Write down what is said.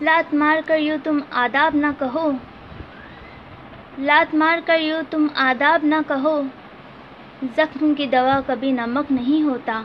لات مار کر یوں تم آداب نہ کہو۔ لات مار کر یوں تم آداب نہ کہو۔ زخم کی دوا کبھی نمک نہیں ہوتا۔